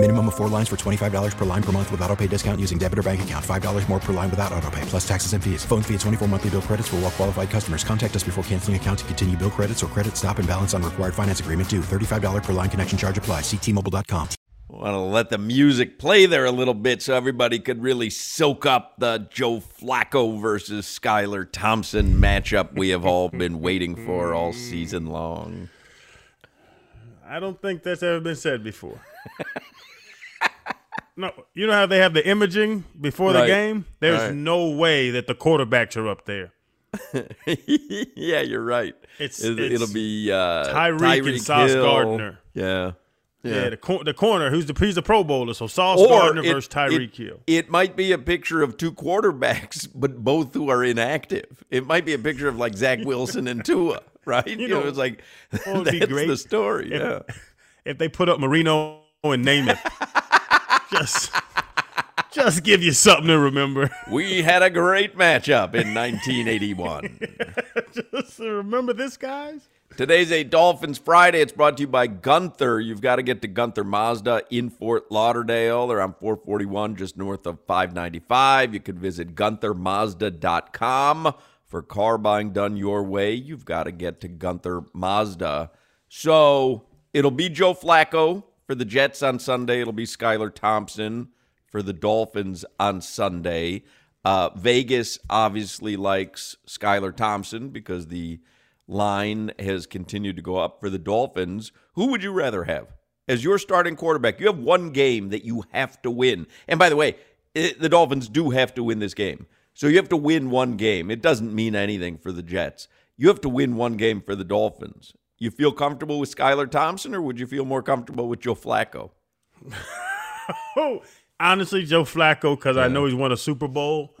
Minimum of four lines for $25 per line per month with auto pay discount using debit or bank account. $5 more per line without auto pay, plus taxes and fees. Phone fee at 24 monthly bill credits for all well qualified customers. Contact us before canceling account to continue bill credits or credit stop and balance on required finance agreement due. $35 per line connection charge apply. Ctmobile.com. Want to let the music play there a little bit so everybody could really soak up the Joe Flacco versus Skylar Thompson matchup we have all been waiting for all season long. I don't think that's ever been said before. no, you know how they have the imaging before the game? There's Right. no way that the quarterbacks are up there. yeah, you're right. It's- It- it'll be uh, Tyreek and Sauce Hill. Gardner. Yeah. Yeah, the, cor- the corner, who's the he's the Pro Bowler, so Sauce Or Gardner it- versus Tyreek it, Hill. It might be a picture of two quarterbacks, but both who are inactive. It might be a picture of like Zach Wilson and Tua, right? You, know, know, it's like that's great the story. if- yeah. If they put up Marino and Namath, just just give you something to remember. We had a great matchup in 1981. just remember this, guys. Today's a Dolphins Friday. It's brought to you by Gunther. You've got to get to Gunther Mazda in Fort Lauderdale. They're on 441 just north of 595. You can visit GuntherMazda.com for car buying done your way. You've got to get to Gunther Mazda. So it'll be Joe Flacco for the Jets on Sunday. It'll be Skylar Thompson for the Dolphins on Sunday. Uh, Vegas obviously likes Skylar Thompson because the line has continued to go up for the Dolphins. Who would you rather have as your starting quarterback? You have one game that you have to win. And by the way, it, the Dolphins do have to win this game. So you have to win one game. It doesn't mean anything for the Jets. You have to win one game for the Dolphins. You feel comfortable with Skylar Thompson, or would you feel more comfortable with Joe Flacco? Oh, honestly, Joe Flacco, because I know he's won a Super Bowl.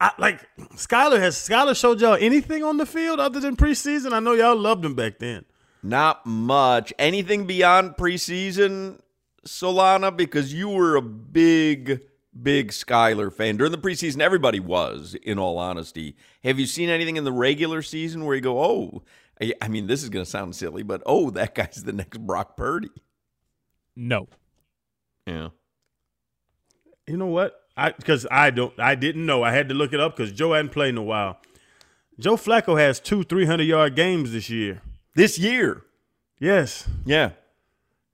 I, like Skylar has Skylar showed y'all anything on the field other than preseason. I know y'all loved him back then. Not much. Anything beyond preseason, Solana? Because you were a big, big Skylar fan. During the preseason, everybody was, in all honesty. Have you seen anything in the regular season where you go, oh, I, I mean, this is going to sound silly, but oh, that guy's the next Brock Purdy? No. Yeah. You know what? I because I don't I didn't know. I had to look it up because Joe hadn't played in a while. Joe Flacco has two 300 yard games this year. This year. Yes. Yeah.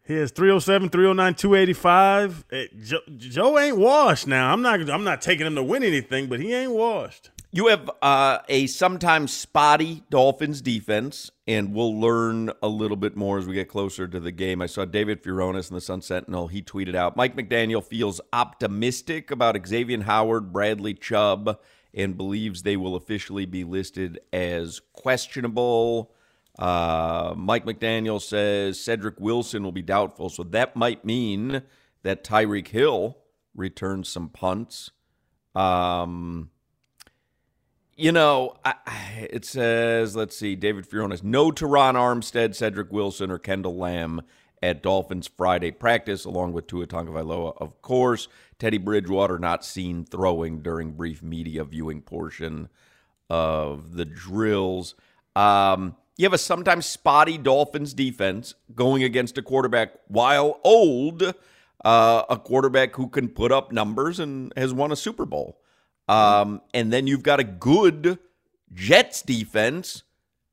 He has 307, 309, 285. Eh, Joe, Joe ain't washed now. I'm not I'm not taking him to win anything, but he ain't washed. You have uh, a sometimes spotty Dolphins defense, and we'll learn a little bit more as we get closer to the game. I saw David Furones in the Sun Sentinel. He tweeted out Mike McDaniel feels optimistic about Xavier Howard, Bradley Chubb, and believes they will officially be listed as questionable. Uh, Mike McDaniel says Cedric Wilson will be doubtful, so that might mean that Tyreek Hill returns some punts. Um, you know, I, it says, let's see, David Furones, no Terron Armstead, Cedric Wilson, or Kendall Lamm at Dolphins Friday practice, along with Tua Tagovailoa, of course. Teddy Bridgewater not seen throwing during brief media viewing portion of the drills. Um, you have a sometimes spotty Dolphins defense going against a quarterback, while old, uh, a quarterback who can put up numbers and has won a Super Bowl. Um, and then you've got a good Jets defense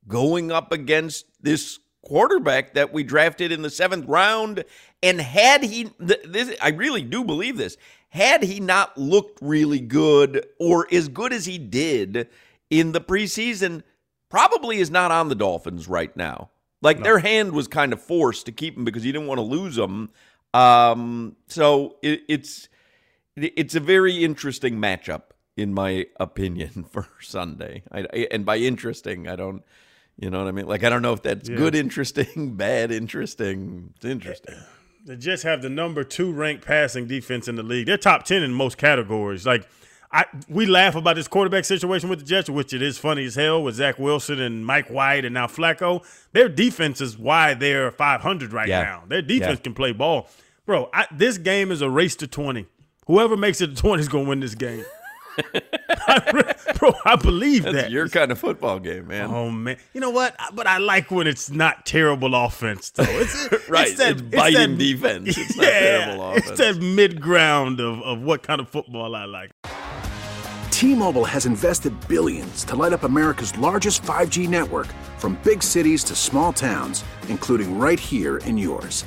going up against this quarterback that we drafted in the seventh round. And had he, th- this, I really do believe this, had he not looked really good or as good as he did in the preseason, probably is not on the Dolphins right now. Like their hand was kind of forced to keep him because you didn't want to lose him. Um, so it, it's it's a very interesting matchup in my opinion for Sunday. I, I- and by interesting, I don't, you know what I mean. Like I don't know if that's Yeah. good, interesting, bad, interesting. It's interesting. The Jets have the number two ranked passing defense in the league. They're top ten in most categories. Like I, we laugh about this quarterback situation with the Jets, which it is funny as hell with Zach Wilson and Mike White and now Flacco. Their defense is why they're 500 right Yeah. now. Their defense Yeah. can play ball. bro, I, this game is a race to 20. Whoever makes it to 20 is going to win this game. bro, I believe That's that. your kind of football game, man. Oh man, you know what? But I like when it's not terrible offense, though. It's, right, it's, that, it's biting that, defense. It's yeah, not terrible offense. It's that mid ground of, of what kind of football I like. T-Mobile has invested billions to light up America's largest 5G network from big cities to small towns, including right here in yours.